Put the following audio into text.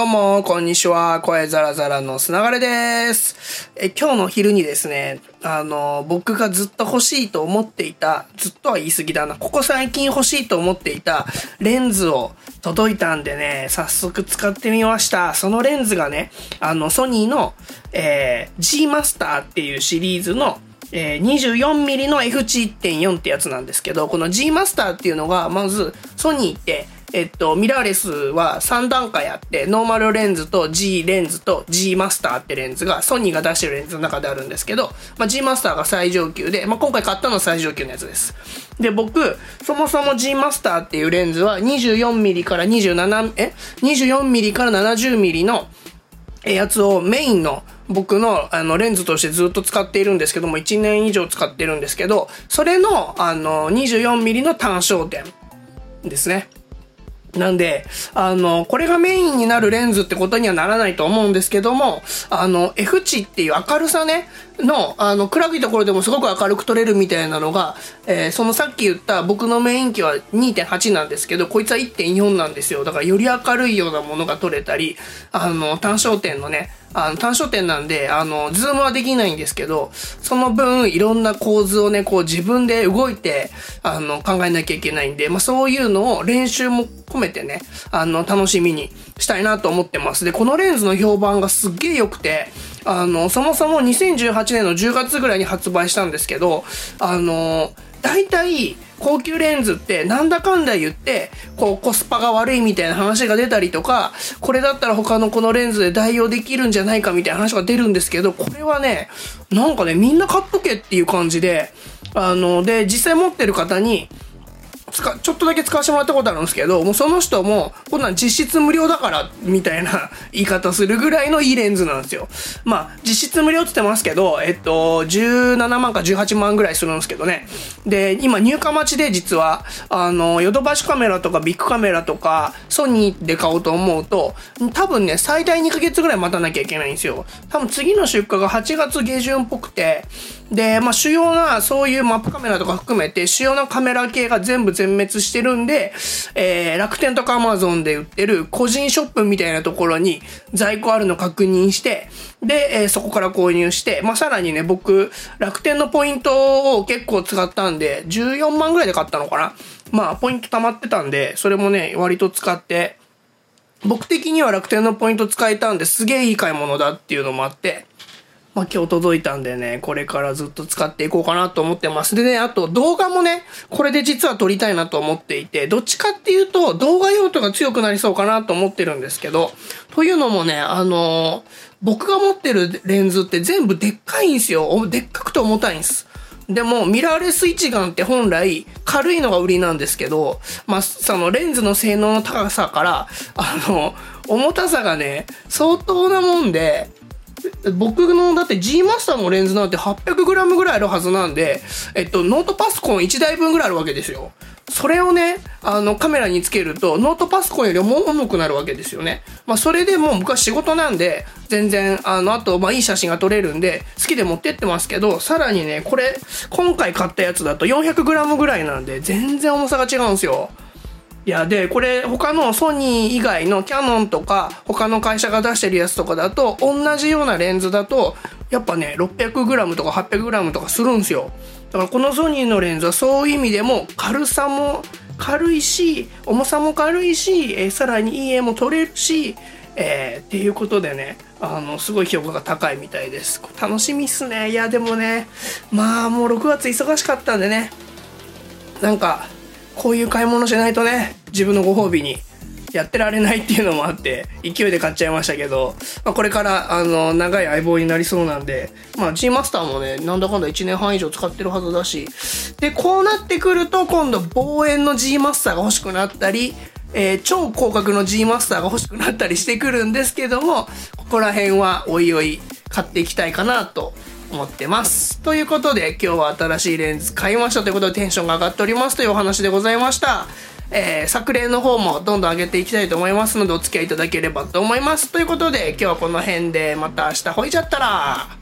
どうも、こんにちは。声ザラザラのすながれです。え、今日の昼にですね、あの、僕がずっと欲しいと思っていた、ずっとは言い過ぎだな、ここ最近欲しいと思っていたレンズを届いたんでね、早速使ってみました。そのレンズがね、あの、ソニーの、えー、G マスターっていうシリーズのえー、24mm の F1.4 ってやつなんですけど、この G Master っていうのが、まず、ソニーって、えっと、ミラーレスは3段階あって、ノーマルレンズと G レンズと G マスターってレンズが、ソニーが出してるレンズの中であるんですけど、まあ、G マスターが最上級で、まあ、今回買ったのは最上級のやつです。で、僕、そもそも G マスターっていうレンズは 24mm から27、え ?24mm から 70mm のやつをメインの僕のあのレンズとしてずっと使っているんですけども、1年以上使ってるんですけど、それのあの 24mm の単焦点ですね。なんで、あの、これがメインになるレンズってことにはならないと思うんですけども、あの、F 値っていう明るさね、の、あの、暗いところでもすごく明るく撮れるみたいなのが、えー、そのさっき言った僕のメイン機は2.8なんですけど、こいつは1.4なんですよ。だからより明るいようなものが撮れたり、あの、単焦点のね、あの、単焦点なんで、あの、ズームはできないんですけど、その分、いろんな構図をね、こう自分で動いて、あの、考えなきゃいけないんで、まあそういうのを練習も込めてね、あの、楽しみにしたいなと思ってます。で、このレンズの評判がすっげえ良くて、あの、そもそも2018年の10月ぐらいに発売したんですけど、あの、大体、高級レンズってなんだかんだ言って、こうコスパが悪いみたいな話が出たりとか、これだったら他のこのレンズで代用できるんじゃないかみたいな話が出るんですけど、これはね、なんかね、みんな買っとけっていう感じで、あの、で、実際持ってる方に、使、ちょっとだけ使わせてもらったことあるんですけど、もうその人も、こんなん実質無料だから、みたいな 言い方するぐらいのいいレンズなんですよ。まあ、実質無料って言ってますけど、えっと、17万か18万ぐらいするんですけどね。で、今入荷待ちで実は、あの、ヨドバシカメラとかビッグカメラとか、ソニーで買おうと思うと、多分ね、最大2ヶ月ぐらい待たなきゃいけないんですよ。多分次の出荷が8月下旬っぽくて、で、まあ、主要な、そういうマップカメラとか含めて、主要なカメラ系が全部全滅してるんで、えー、楽天とかアマゾンで売ってる個人ショップみたいなところに在庫あるの確認して、で、えー、そこから購入して、まあ、さらにね、僕、楽天のポイントを結構使ったんで、14万ぐらいで買ったのかな。まあ、ポイント溜まってたんで、それもね、割と使って、僕的には楽天のポイント使えたんですげえいい買い物だっていうのもあって、まあ、今日届いたんでね、これからずっと使っていこうかなと思ってます。でね、あと動画もね、これで実は撮りたいなと思っていて、どっちかっていうと動画用途が強くなりそうかなと思ってるんですけど、というのもね、あのー、僕が持ってるレンズって全部でっかいんですよ。でっかくて重たいんです。でも、ミラーレス一眼って本来軽いのが売りなんですけど、まあ、そのレンズの性能の高さから、あの、重たさがね、相当なもんで、僕のだって G マスターのレンズなんて 800g ぐらいあるはずなんで、えっと、ノートパソコン1台分ぐらいあるわけですよ。それをね、あの、カメラにつけると、ノートパソコンよりも重くなるわけですよね。まあ、それでもう僕は仕事なんで、全然、あの、あと、まあ、いい写真が撮れるんで、好きで持ってってますけど、さらにね、これ、今回買ったやつだと 400g ぐらいなんで、全然重さが違うんですよ。いや、で、これ他のソニー以外のキャノンとか他の会社が出してるやつとかだと同じようなレンズだとやっぱね 600g とか 800g とかするんですよ。だからこのソニーのレンズはそういう意味でも軽さも軽いし重さも軽いし、えー、さらにいい絵も撮れるし、えー、っていうことでねあのすごい評価が高いみたいです楽しみっすねいやでもねまあもう6月忙しかったんでねなんかこういう買い物しないとね、自分のご褒美にやってられないっていうのもあって、勢いで買っちゃいましたけど、まあ、これから、あの、長い相棒になりそうなんで、まあ、G マスターもね、なんだかんだ1年半以上使ってるはずだし、で、こうなってくると、今度、望遠の G マスターが欲しくなったり、えー、超広角の G マスターが欲しくなったりしてくるんですけども、ここら辺はおいおい買っていきたいかなと思ってます。ということで、今日は新しいレンズ買いましたということでテンションが上がっておりますというお話でございました。えー、作例の方もどんどん上げていきたいと思いますのでお付き合いいただければと思います。ということで、今日はこの辺でまた明日ほいちゃったら